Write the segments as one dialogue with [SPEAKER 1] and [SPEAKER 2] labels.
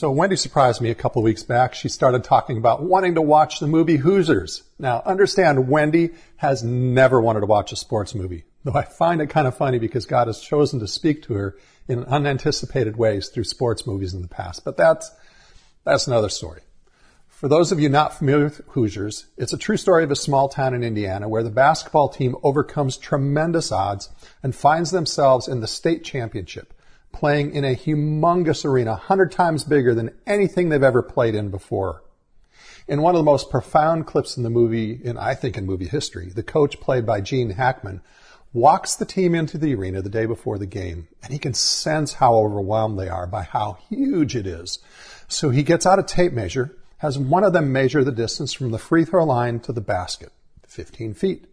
[SPEAKER 1] So Wendy surprised me a couple weeks back. She started talking about wanting to watch the movie Hoosiers. Now understand Wendy has never wanted to watch a sports movie, though I find it kind of funny because God has chosen to speak to her in unanticipated ways through sports movies in the past. But that's, that's another story. For those of you not familiar with Hoosiers, it's a true story of a small town in Indiana where the basketball team overcomes tremendous odds and finds themselves in the state championship playing in a humongous arena, 100 times bigger than anything they've ever played in before. In one of the most profound clips in the movie, in I think in movie history, the coach played by Gene Hackman walks the team into the arena the day before the game, and he can sense how overwhelmed they are by how huge it is. So he gets out a tape measure, has one of them measure the distance from the free throw line to the basket, 15 feet.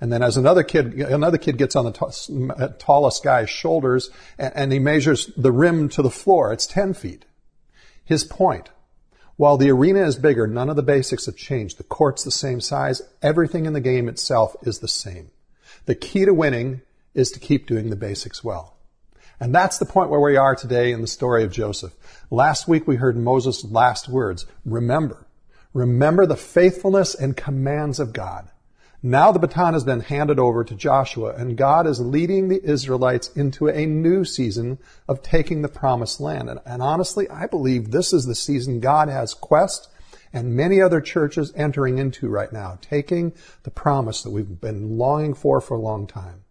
[SPEAKER 1] And then as another kid, another kid gets on the t- tallest guy's shoulders and, and he measures the rim to the floor. It's 10 feet. His point. While the arena is bigger, none of the basics have changed. The court's the same size. Everything in the game itself is the same. The key to winning is to keep doing the basics well. And that's the point where we are today in the story of Joseph. Last week we heard Moses' last words. Remember. Remember the faithfulness and commands of God. Now the baton has been handed over to Joshua, and God is leading the Israelites into a new season of taking the promised land. And, and, honestly, I believe this is the season God has Quest and many other churches entering into right now, taking the promise that we've been longing for for a long time.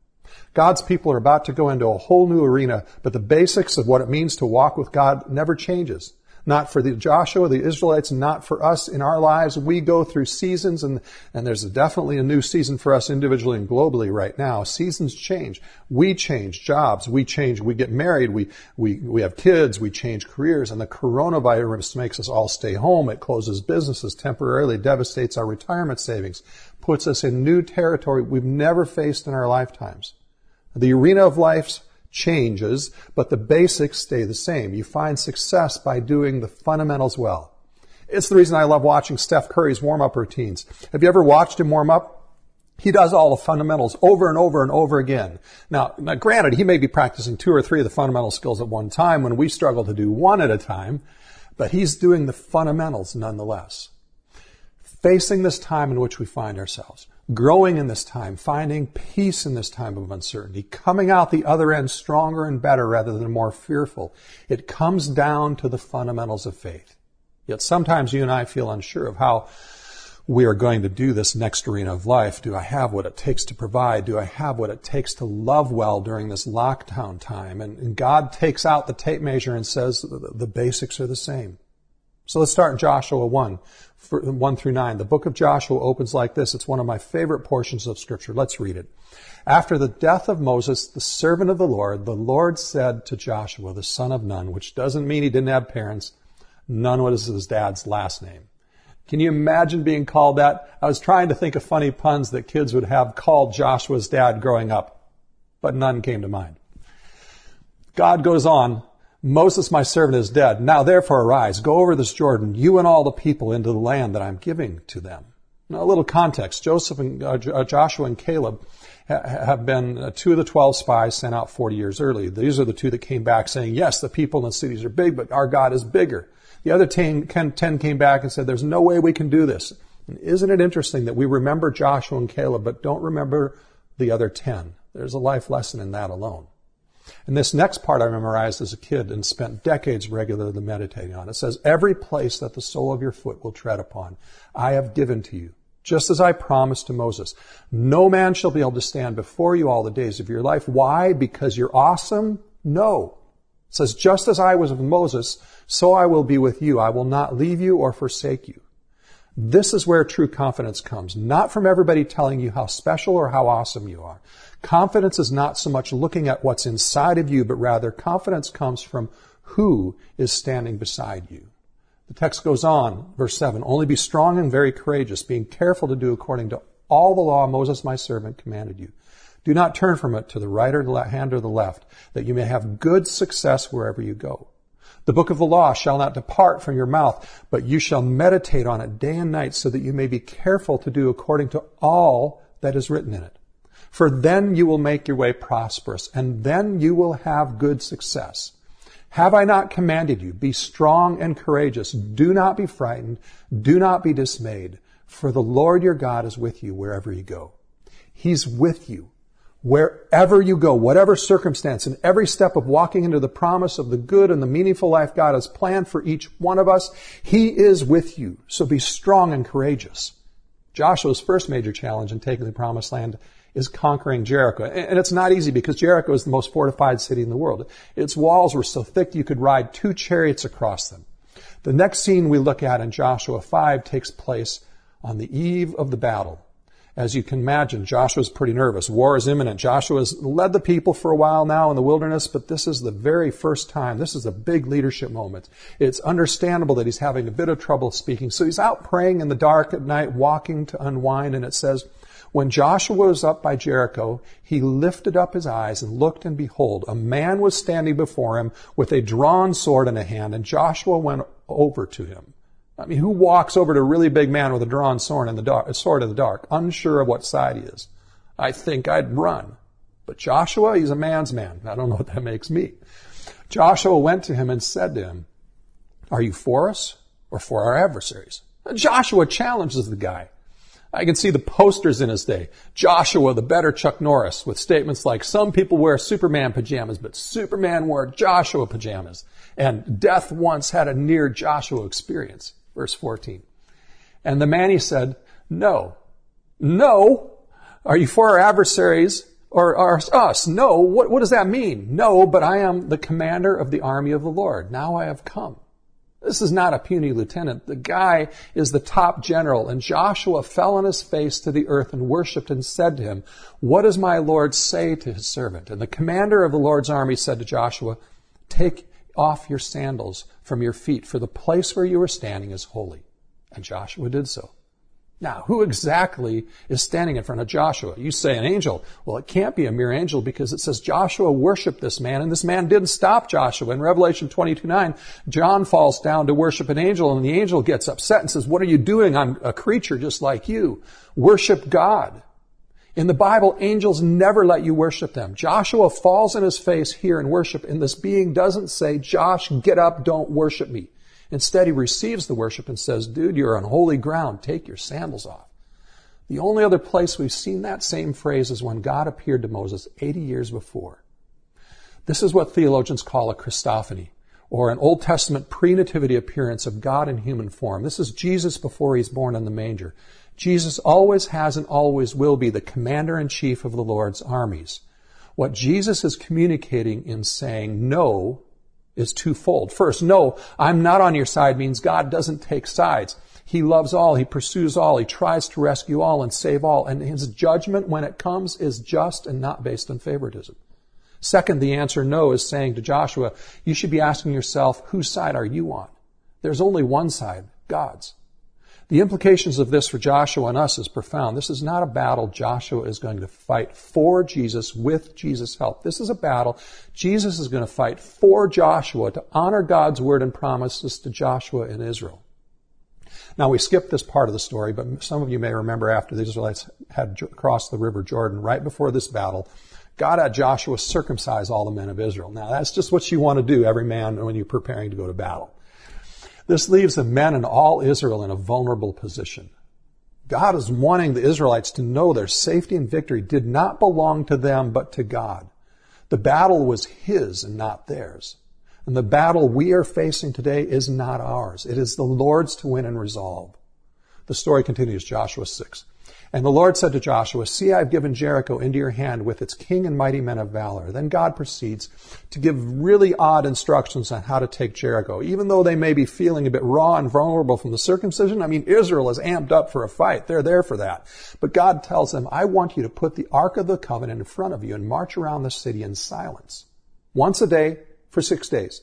[SPEAKER 1] God's people are about to go into a whole new arena, but the basics of what it means to walk with God never changes not for the Joshua, the Israelites, not for us in our lives. We go through seasons and, and there's definitely a new season for us individually and globally right now. Seasons change. We change jobs. We change. We get married. We, we, we have kids. We change careers and the coronavirus makes us all stay home. It closes businesses temporarily, devastates our retirement savings, puts us in new territory we've never faced in our lifetimes. The arena of life's changes, but the basics stay the same. You find success by doing the fundamentals well. It's the reason I love watching Steph Curry's warm-up routines. Have you ever watched him warm up? He does all the fundamentals over and over and over again. Now, now, granted, he may be practicing two or three of the fundamental skills at one time when we struggle to do one at a time, but he's doing the fundamentals nonetheless. Facing this time in which we find ourselves, growing in this time, finding peace in this time of uncertainty, coming out the other end stronger and better rather than more fearful. It comes down to the fundamentals of faith. Yet sometimes you and I feel unsure of how we are going to do this next arena of life. Do I have what it takes to provide? Do I have what it takes to love well during this lockdown time? And, and God takes out the tape measure and says the, the basics are the same. So let's start in Joshua 1, 1 through 9. The book of Joshua opens like this. It's one of my favorite portions of scripture. Let's read it. After the death of Moses, the servant of the Lord, the Lord said to Joshua, the son of Nun, which doesn't mean he didn't have parents. Nun was his dad's last name. Can you imagine being called that? I was trying to think of funny puns that kids would have called Joshua's dad growing up, but none came to mind. God goes on, Moses, my servant, is dead. Now therefore arise, go over this Jordan, you and all the people into the land that I'm giving to them. Now a little context. Joseph and uh, uh Joshua and Caleb ha- have been uh, two of the 12 spies sent out 40 years early. These are the two that came back saying, yes, the people in the cities are big, but our God is bigger. The other 10, 10 came back and said, there's no way we can do this. And isn't it interesting that we remember Joshua and Caleb, but don't remember the other 10? There's a life lesson in that alone. And this next part I memorized as a kid and spent decades regularly meditating on. It says, Every place that the sole of your foot will tread upon, I have given to you, just as I promised to Moses. No man shall be able to stand before you all the days of your life. Why? Because you're awesome? No. It says, just as I was with Moses, so I will be with you. I will not leave you or forsake you. This is where true confidence comes, not from everybody telling you how special or how awesome you are. Confidence is not so much looking at what's inside of you, but rather confidence comes from who is standing beside you. The text goes on, verse 7, only be strong and very courageous, being careful to do according to all the law Moses my servant commanded you. Do not turn from it to the right or the hand or the left, that you may have good success wherever you go. The book of the law shall not depart from your mouth, but you shall meditate on it day and night so that you may be careful to do according to all that is written in it. For then you will make your way prosperous, and then you will have good success. Have I not commanded you? Be strong and courageous. Do not be frightened. Do not be dismayed. For the Lord your God is with you wherever you go. He's with you wherever you go, whatever circumstance, in every step of walking into the promise of the good and the meaningful life God has planned for each one of us. He is with you. So be strong and courageous. Joshua's first major challenge in taking the promised land is conquering Jericho. And it's not easy because Jericho is the most fortified city in the world. Its walls were so thick you could ride two chariots across them. The next scene we look at in Joshua 5 takes place on the eve of the battle. As you can imagine, Joshua's pretty nervous. War is imminent. Joshua's led the people for a while now in the wilderness, but this is the very first time. This is a big leadership moment. It's understandable that he's having a bit of trouble speaking. So he's out praying in the dark at night, walking to unwind, and it says, when Joshua was up by Jericho, he lifted up his eyes and looked, and behold, a man was standing before him with a drawn sword in a hand, and Joshua went over to him. I mean, who walks over to a really big man with a drawn sword in the dark, sword in the dark, unsure of what side he is? I think I'd run. But Joshua, he's a man's man. I don't know what that makes me. Joshua went to him and said to him, Are you for us or for our adversaries? Joshua challenges the guy. I can see the posters in his day. Joshua, the better Chuck Norris, with statements like, some people wear Superman pajamas, but Superman wore Joshua pajamas. And death once had a near Joshua experience. Verse 14. And the man, he said, no, no. Are you for our adversaries or, us? No. What, what does that mean? No, but I am the commander of the army of the Lord. Now I have come. This is not a puny lieutenant. The guy is the top general. And Joshua fell on his face to the earth and worshiped and said to him, What does my Lord say to his servant? And the commander of the Lord's army said to Joshua, Take off your sandals from your feet, for the place where you are standing is holy. And Joshua did so. Now, who exactly is standing in front of Joshua? You say an angel. Well, it can't be a mere angel because it says Joshua worshiped this man and this man didn't stop Joshua. In Revelation 22, 9, John falls down to worship an angel and the angel gets upset and says, what are you doing? I'm a creature just like you. Worship God. In the Bible, angels never let you worship them. Joshua falls on his face here in worship and this being doesn't say, Josh, get up, don't worship me. Instead, he receives the worship and says, dude, you're on holy ground. Take your sandals off. The only other place we've seen that same phrase is when God appeared to Moses 80 years before. This is what theologians call a Christophany, or an Old Testament pre-nativity appearance of God in human form. This is Jesus before he's born in the manger. Jesus always has and always will be the commander in chief of the Lord's armies. What Jesus is communicating in saying no is twofold. First, no, I'm not on your side means God doesn't take sides. He loves all. He pursues all. He tries to rescue all and save all. And his judgment when it comes is just and not based on favoritism. Second, the answer no is saying to Joshua, you should be asking yourself, whose side are you on? There's only one side, God's. The implications of this for Joshua and us is profound. This is not a battle Joshua is going to fight for Jesus with Jesus' help. This is a battle Jesus is going to fight for Joshua to honor God's word and promises to Joshua and Israel. Now we skipped this part of the story, but some of you may remember after the Israelites had crossed the river Jordan right before this battle, God had Joshua circumcise all the men of Israel. Now that's just what you want to do, every man, when you're preparing to go to battle. This leaves the men and all Israel in a vulnerable position. God is wanting the Israelites to know their safety and victory did not belong to them, but to God. The battle was His and not theirs. And the battle we are facing today is not ours. It is the Lord's to win and resolve. The story continues, Joshua 6. And the Lord said to Joshua, See, I've given Jericho into your hand with its king and mighty men of valor. Then God proceeds to give really odd instructions on how to take Jericho. Even though they may be feeling a bit raw and vulnerable from the circumcision, I mean, Israel is amped up for a fight. They're there for that. But God tells them, I want you to put the Ark of the Covenant in front of you and march around the city in silence. Once a day for six days.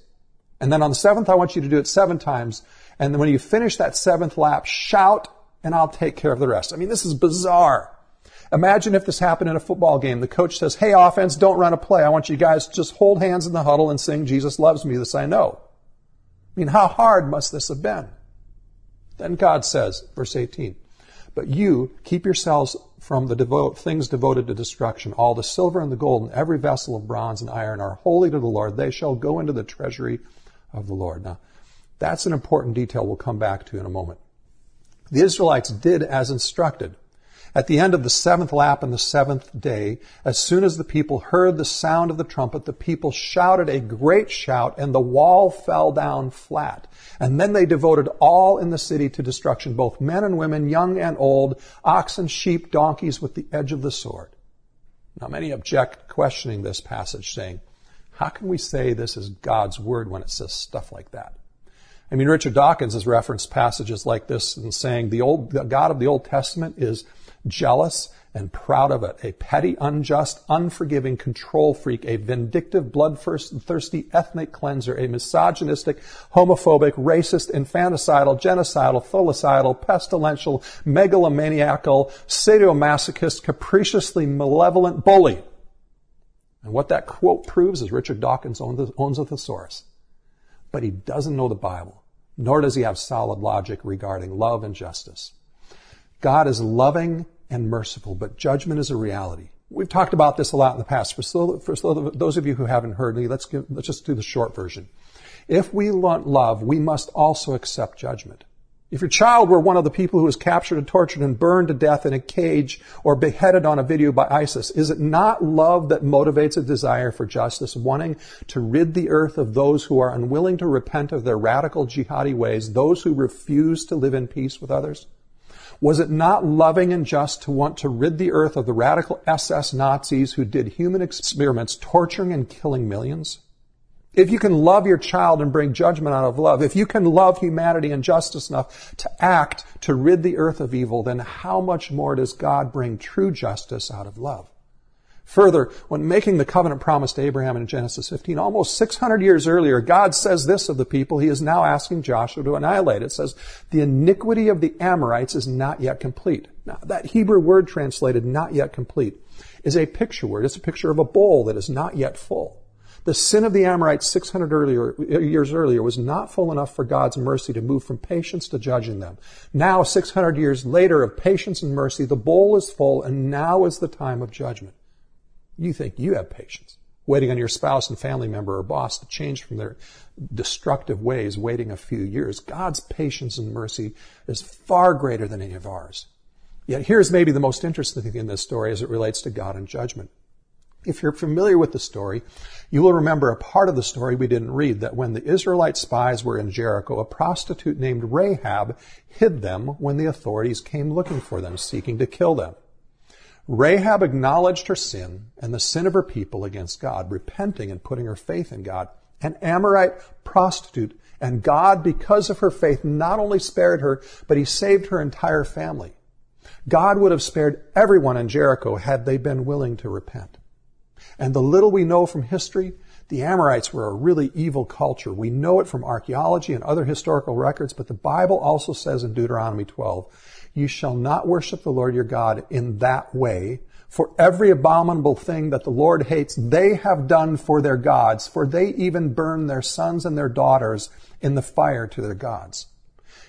[SPEAKER 1] And then on the seventh, I want you to do it seven times. And when you finish that seventh lap, shout, and I'll take care of the rest. I mean, this is bizarre. Imagine if this happened in a football game. The coach says, Hey, offense, don't run a play. I want you guys to just hold hands in the huddle and sing, Jesus loves me. This I know. I mean, how hard must this have been? Then God says, verse 18, but you keep yourselves from the devote, things devoted to destruction. All the silver and the gold and every vessel of bronze and iron are holy to the Lord. They shall go into the treasury of the Lord. Now, that's an important detail we'll come back to in a moment. The Israelites did as instructed. At the end of the seventh lap and the seventh day, as soon as the people heard the sound of the trumpet, the people shouted a great shout and the wall fell down flat. And then they devoted all in the city to destruction, both men and women, young and old, oxen, sheep, donkeys with the edge of the sword. Now many object questioning this passage saying, how can we say this is God's word when it says stuff like that? I mean, Richard Dawkins has referenced passages like this and saying the old, the God of the Old Testament is jealous and proud of it, a petty, unjust, unforgiving control freak, a vindictive, bloodthirsty ethnic cleanser, a misogynistic, homophobic, racist, infanticidal, genocidal, filicidal, pestilential, megalomaniacal, sadomasochist, capriciously malevolent bully. And what that quote proves is Richard Dawkins owns a thesaurus. But he doesn't know the Bible, nor does he have solid logic regarding love and justice. God is loving and merciful, but judgment is a reality. We've talked about this a lot in the past. For, for those of you who haven't heard me, let's, give, let's just do the short version. If we want love, we must also accept judgment. If your child were one of the people who was captured and tortured and burned to death in a cage or beheaded on a video by ISIS, is it not love that motivates a desire for justice, wanting to rid the earth of those who are unwilling to repent of their radical jihadi ways, those who refuse to live in peace with others? Was it not loving and just to want to rid the earth of the radical SS Nazis who did human experiments, torturing and killing millions? If you can love your child and bring judgment out of love, if you can love humanity and justice enough to act to rid the earth of evil, then how much more does God bring true justice out of love? Further, when making the covenant promise to Abraham in Genesis 15, almost 600 years earlier, God says this of the people he is now asking Joshua to annihilate. It says, the iniquity of the Amorites is not yet complete. Now, that Hebrew word translated not yet complete is a picture word. It's a picture of a bowl that is not yet full. The sin of the Amorites 600 earlier, years earlier was not full enough for God's mercy to move from patience to judging them. Now, 600 years later of patience and mercy, the bowl is full and now is the time of judgment. You think you have patience, waiting on your spouse and family member or boss to change from their destructive ways, waiting a few years. God's patience and mercy is far greater than any of ours. Yet here's maybe the most interesting thing in this story as it relates to God and judgment. If you're familiar with the story, you will remember a part of the story we didn't read that when the Israelite spies were in Jericho, a prostitute named Rahab hid them when the authorities came looking for them, seeking to kill them. Rahab acknowledged her sin and the sin of her people against God, repenting and putting her faith in God. An Amorite prostitute, and God, because of her faith, not only spared her, but he saved her entire family. God would have spared everyone in Jericho had they been willing to repent. And the little we know from history, the Amorites were a really evil culture. We know it from archaeology and other historical records, but the Bible also says in Deuteronomy 12 you shall not worship the Lord your God in that way. For every abominable thing that the Lord hates, they have done for their gods, for they even burn their sons and their daughters in the fire to their gods.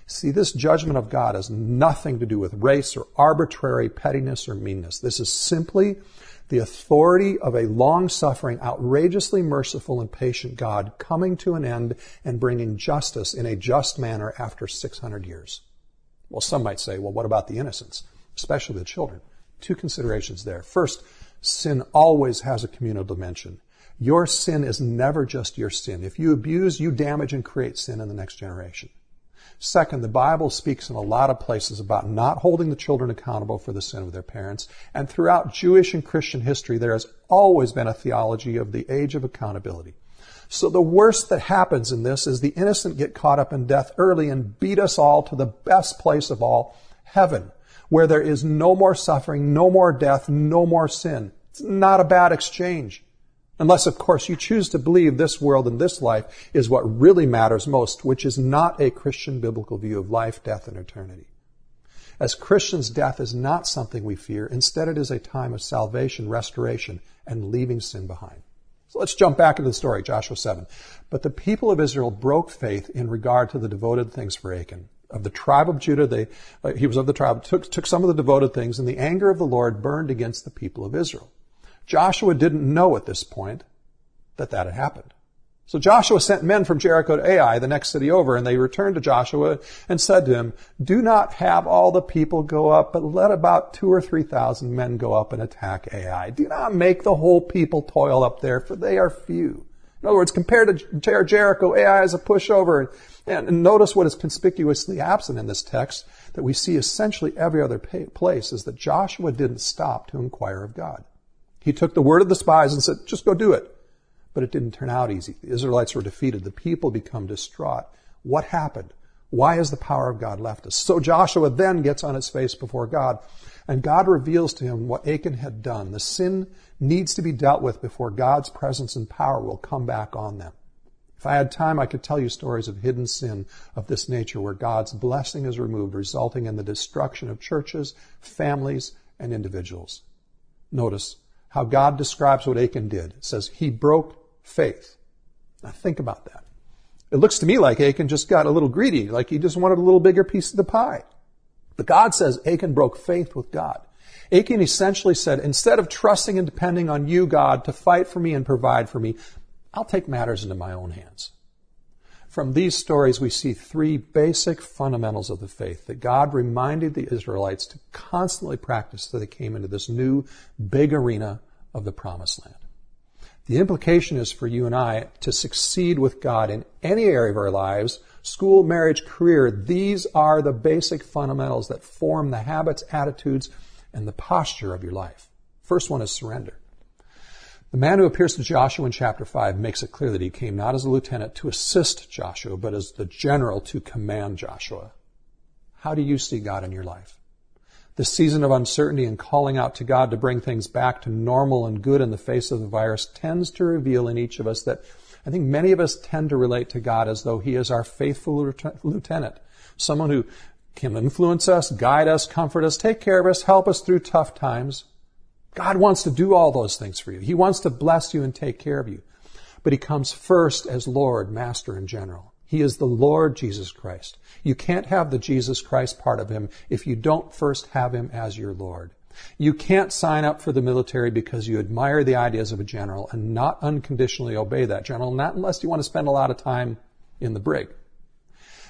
[SPEAKER 1] See, this judgment of God has nothing to do with race or arbitrary pettiness or meanness. This is simply the authority of a long-suffering, outrageously merciful and patient God coming to an end and bringing justice in a just manner after 600 years. Well, some might say, well, what about the innocents, especially the children? Two considerations there. First, sin always has a communal dimension. Your sin is never just your sin. If you abuse, you damage and create sin in the next generation. Second, the Bible speaks in a lot of places about not holding the children accountable for the sin of their parents. And throughout Jewish and Christian history, there has always been a theology of the age of accountability. So the worst that happens in this is the innocent get caught up in death early and beat us all to the best place of all, heaven, where there is no more suffering, no more death, no more sin. It's not a bad exchange. Unless, of course, you choose to believe this world and this life is what really matters most, which is not a Christian biblical view of life, death, and eternity. As Christians, death is not something we fear. Instead, it is a time of salvation, restoration, and leaving sin behind. So let's jump back into the story, Joshua 7. But the people of Israel broke faith in regard to the devoted things for Achan. Of the tribe of Judah, they, uh, he was of the tribe, took, took some of the devoted things, and the anger of the Lord burned against the people of Israel. Joshua didn't know at this point that that had happened. So Joshua sent men from Jericho to Ai, the next city over, and they returned to Joshua and said to him, Do not have all the people go up, but let about two or three thousand men go up and attack Ai. Do not make the whole people toil up there, for they are few. In other words, compared to Jericho, Ai is a pushover. And notice what is conspicuously absent in this text that we see essentially every other place is that Joshua didn't stop to inquire of God. He took the word of the spies and said, just go do it. But it didn't turn out easy. The Israelites were defeated. The people become distraught. What happened? Why has the power of God left us? So Joshua then gets on his face before God, and God reveals to him what Achan had done. The sin needs to be dealt with before God's presence and power will come back on them. If I had time, I could tell you stories of hidden sin of this nature where God's blessing is removed, resulting in the destruction of churches, families, and individuals. Notice how God describes what Achan did. It says he broke faith. Now think about that. It looks to me like Achan just got a little greedy, like he just wanted a little bigger piece of the pie. But God says Achan broke faith with God. Achan essentially said, instead of trusting and depending on you, God, to fight for me and provide for me, I'll take matters into my own hands. From these stories, we see three basic fundamentals of the faith that God reminded the Israelites to constantly practice as they came into this new big arena of the promised land. The implication is for you and I to succeed with God in any area of our lives, school, marriage, career. These are the basic fundamentals that form the habits, attitudes, and the posture of your life. First one is surrender. The man who appears to Joshua in chapter 5 makes it clear that he came not as a lieutenant to assist Joshua, but as the general to command Joshua. How do you see God in your life? The season of uncertainty and calling out to God to bring things back to normal and good in the face of the virus tends to reveal in each of us that I think many of us tend to relate to God as though He is our faithful lieutenant, someone who can influence us, guide us, comfort us, take care of us, help us through tough times. God wants to do all those things for you. He wants to bless you and take care of you. But He comes first as Lord, Master, and General. He is the Lord Jesus Christ. You can't have the Jesus Christ part of Him if you don't first have Him as your Lord. You can't sign up for the military because you admire the ideas of a general and not unconditionally obey that general, not unless you want to spend a lot of time in the brig.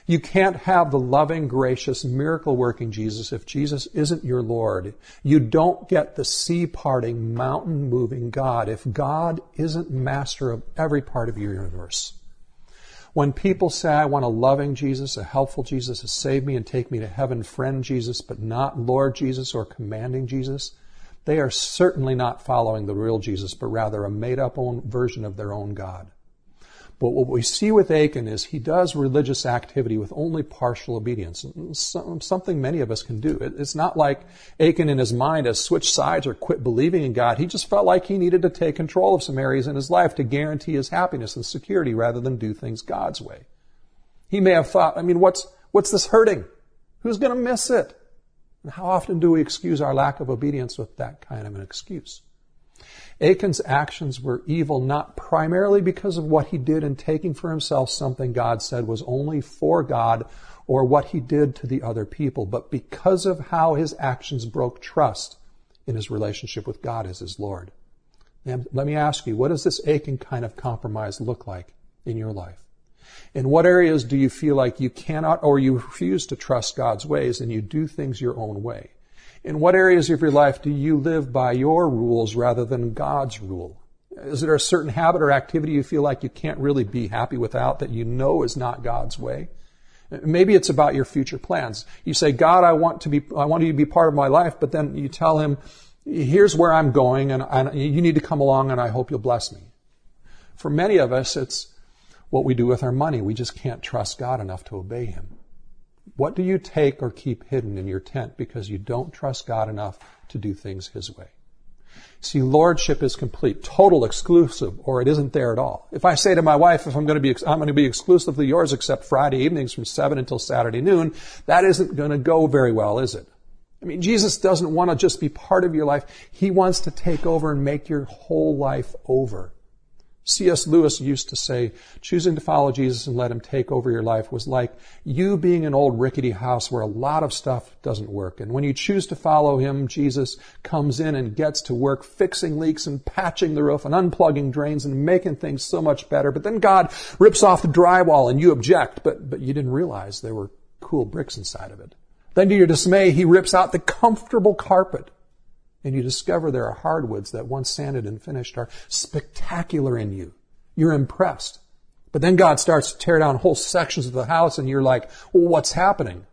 [SPEAKER 1] You can't have the loving, gracious, miracle working Jesus if Jesus isn't your Lord. You don't get the sea parting, mountain moving God if God isn't master of every part of your universe. When people say, I want a loving Jesus, a helpful Jesus to save me and take me to heaven, friend Jesus, but not Lord Jesus or commanding Jesus, they are certainly not following the real Jesus, but rather a made up version of their own God. But what we see with Achan is he does religious activity with only partial obedience, something many of us can do. It's not like Achan in his mind has switched sides or quit believing in God. He just felt like he needed to take control of some areas in his life to guarantee his happiness and security rather than do things God's way. He may have thought, I mean, what's, what's this hurting? Who's going to miss it? And how often do we excuse our lack of obedience with that kind of an excuse? Achan's actions were evil not primarily because of what he did in taking for himself something God said was only for God or what he did to the other people, but because of how his actions broke trust in his relationship with God as his Lord. Let me ask you, what does this Achan kind of compromise look like in your life? In what areas do you feel like you cannot or you refuse to trust God's ways and you do things your own way? In what areas of your life do you live by your rules rather than God's rule? Is there a certain habit or activity you feel like you can't really be happy without that you know is not God's way? Maybe it's about your future plans. You say, God, I want to be, I want you to be part of my life, but then you tell him, here's where I'm going and, and you need to come along and I hope you'll bless me. For many of us, it's what we do with our money. We just can't trust God enough to obey him. What do you take or keep hidden in your tent because you don't trust God enough to do things His way? See, lordship is complete, total, exclusive, or it isn't there at all. If I say to my wife, if I'm going to be, I'm going to be exclusively yours except Friday evenings from 7 until Saturday noon, that isn't going to go very well, is it? I mean, Jesus doesn't want to just be part of your life. He wants to take over and make your whole life over. C.S. Lewis used to say, choosing to follow Jesus and let him take over your life was like you being an old rickety house where a lot of stuff doesn't work. And when you choose to follow him, Jesus comes in and gets to work fixing leaks and patching the roof and unplugging drains and making things so much better. But then God rips off the drywall and you object, but, but you didn't realize there were cool bricks inside of it. Then to your dismay, he rips out the comfortable carpet and you discover there are hardwoods that once sanded and finished are spectacular in you. You're impressed. But then God starts to tear down whole sections of the house and you're like, well, what's happening?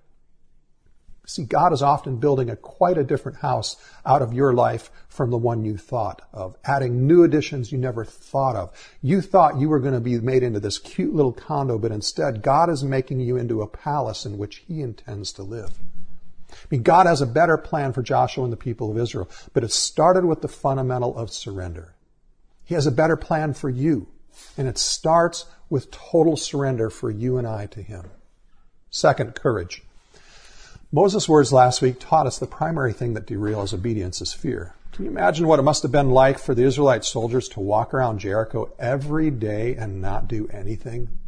[SPEAKER 1] See, God is often building a quite a different house out of your life from the one you thought of, adding new additions you never thought of. You thought you were going to be made into this cute little condo, but instead God is making you into a palace in which He intends to live. I mean, God has a better plan for Joshua and the people of Israel, but it started with the fundamental of surrender. He has a better plan for you, and it starts with total surrender for you and I to Him. Second, courage. Moses' words last week taught us the primary thing that derails obedience is fear. Can you imagine what it must have been like for the Israelite soldiers to walk around Jericho every day and not do anything?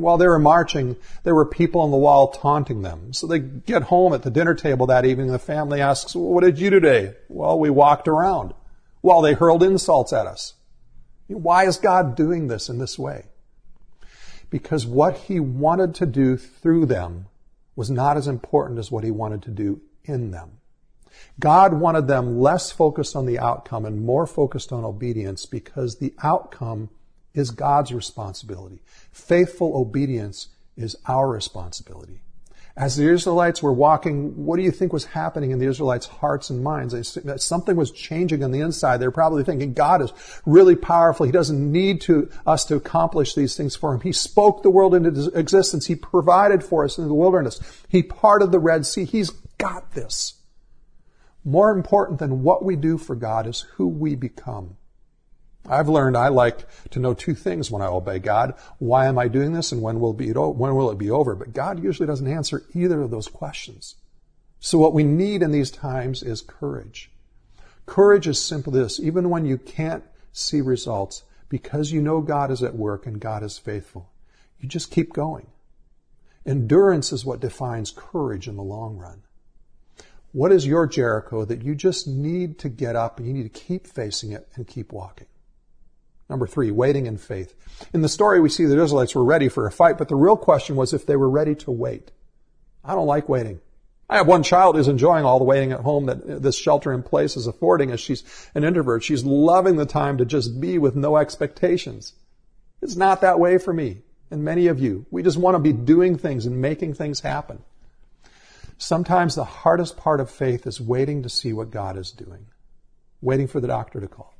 [SPEAKER 1] While they were marching, there were people on the wall taunting them. So they get home at the dinner table that evening, the family asks, well, what did you do today? Well, we walked around while they hurled insults at us. Why is God doing this in this way? Because what he wanted to do through them was not as important as what he wanted to do in them. God wanted them less focused on the outcome and more focused on obedience because the outcome is God's responsibility. Faithful obedience is our responsibility. As the Israelites were walking, what do you think was happening in the Israelites' hearts and minds? something was changing on the inside. They're probably thinking, God is really powerful. He doesn't need to, us to accomplish these things for him. He spoke the world into existence. He provided for us in the wilderness. He parted the Red Sea. He's got this. More important than what we do for God is who we become. I've learned I like to know two things when I obey God. Why am I doing this and when will, it be, when will it be over? But God usually doesn't answer either of those questions. So what we need in these times is courage. Courage is simply this. Even when you can't see results, because you know God is at work and God is faithful, you just keep going. Endurance is what defines courage in the long run. What is your Jericho that you just need to get up and you need to keep facing it and keep walking? Number three, waiting in faith. In the story, we see the Israelites were ready for a fight, but the real question was if they were ready to wait. I don't like waiting. I have one child who's enjoying all the waiting at home that this shelter in place is affording as she's an introvert. She's loving the time to just be with no expectations. It's not that way for me and many of you. We just want to be doing things and making things happen. Sometimes the hardest part of faith is waiting to see what God is doing, waiting for the doctor to call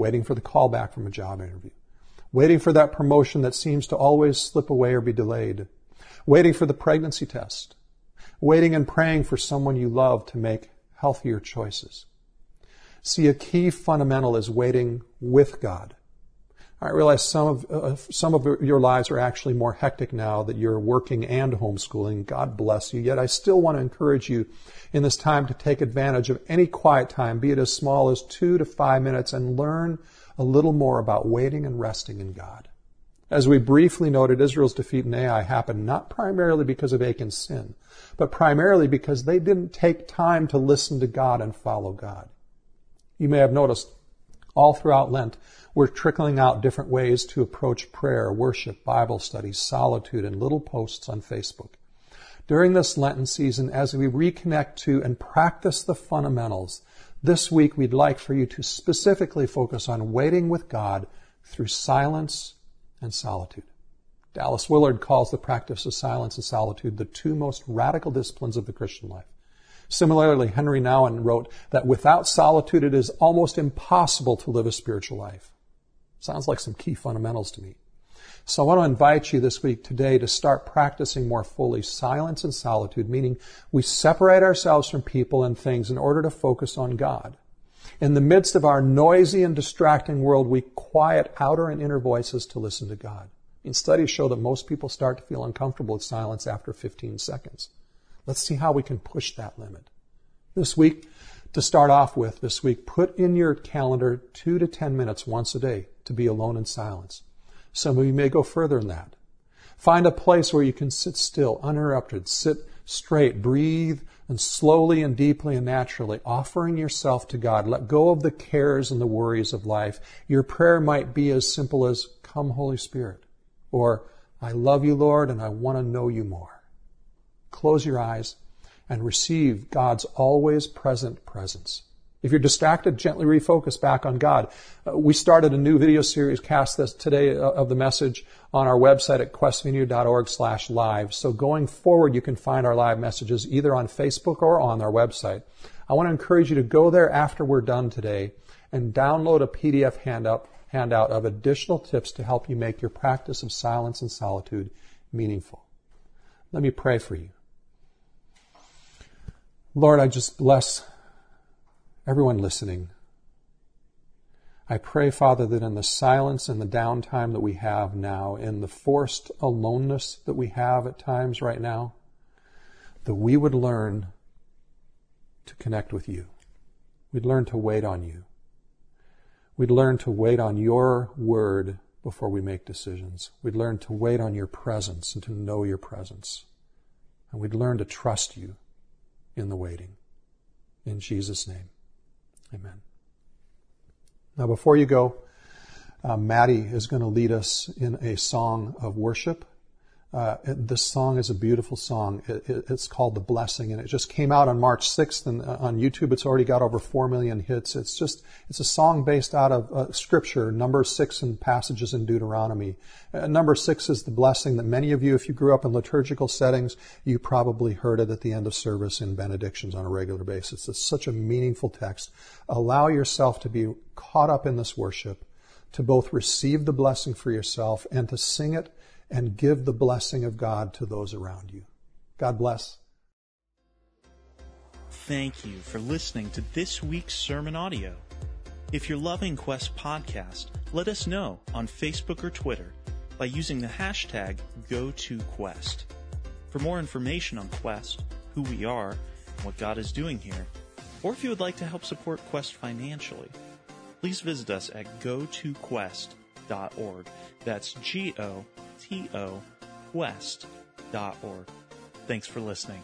[SPEAKER 1] waiting for the call back from a job interview, waiting for that promotion that seems to always slip away or be delayed, waiting for the pregnancy test, waiting and praying for someone you love to make healthier choices. See, a key fundamental is waiting with God. I realize some of, uh, some of your lives are actually more hectic now that you're working and homeschooling. God bless you. Yet I still want to encourage you in this time to take advantage of any quiet time, be it as small as two to five minutes, and learn a little more about waiting and resting in God. As we briefly noted, Israel's defeat in Ai happened not primarily because of Achan's sin, but primarily because they didn't take time to listen to God and follow God. You may have noticed all throughout Lent, we're trickling out different ways to approach prayer, worship, Bible studies, solitude, and little posts on Facebook. During this Lenten season, as we reconnect to and practice the fundamentals, this week we'd like for you to specifically focus on waiting with God through silence and solitude. Dallas Willard calls the practice of silence and solitude the two most radical disciplines of the Christian life. Similarly, Henri Nouwen wrote that without solitude it is almost impossible to live a spiritual life. Sounds like some key fundamentals to me. So I want to invite you this week today to start practicing more fully silence and solitude, meaning we separate ourselves from people and things in order to focus on God. In the midst of our noisy and distracting world, we quiet outer and inner voices to listen to God. In studies show that most people start to feel uncomfortable with silence after 15 seconds. Let's see how we can push that limit. This week, to start off with, this week, put in your calendar two to 10 minutes once a day to be alone in silence. Some of you may go further than that. Find a place where you can sit still, uninterrupted, sit straight, breathe, and slowly and deeply and naturally offering yourself to God. Let go of the cares and the worries of life. Your prayer might be as simple as, Come, Holy Spirit, or I love you, Lord, and I want to know you more. Close your eyes and receive God's always present presence. If you're distracted, gently refocus back on God. Uh, we started a new video series, cast this today uh, of the message on our website at questvineyard.org slash live. So going forward, you can find our live messages either on Facebook or on our website. I want to encourage you to go there after we're done today and download a PDF handout, handout of additional tips to help you make your practice of silence and solitude meaningful. Let me pray for you. Lord, I just bless everyone listening. I pray, Father, that in the silence and the downtime that we have now, in the forced aloneness that we have at times right now, that we would learn to connect with you. We'd learn to wait on you. We'd learn to wait on your word before we make decisions. We'd learn to wait on your presence and to know your presence. And we'd learn to trust you in the waiting. In Jesus' name. Amen. Now, before you go, uh, Maddie is going to lead us in a song of worship. Uh, this song is a beautiful song. It, it, it's called "The Blessing," and it just came out on March 6th. And uh, on YouTube, it's already got over four million hits. It's just it's a song based out of uh, Scripture, Numbers six and passages in Deuteronomy. Uh, Numbers six is the blessing that many of you, if you grew up in liturgical settings, you probably heard it at the end of service in benedictions on a regular basis. It's such a meaningful text. Allow yourself to be caught up in this worship, to both receive the blessing for yourself and to sing it and give the blessing of God to those around you. God bless.
[SPEAKER 2] Thank you for listening to this week's sermon audio. If you're loving Quest Podcast, let us know on Facebook or Twitter by using the hashtag GoToQuest. For more information on Quest, who we are, and what God is doing here, or if you would like to help support Quest financially, please visit us at gotoquest.org. That's G O T O Quest.org. Thanks for listening.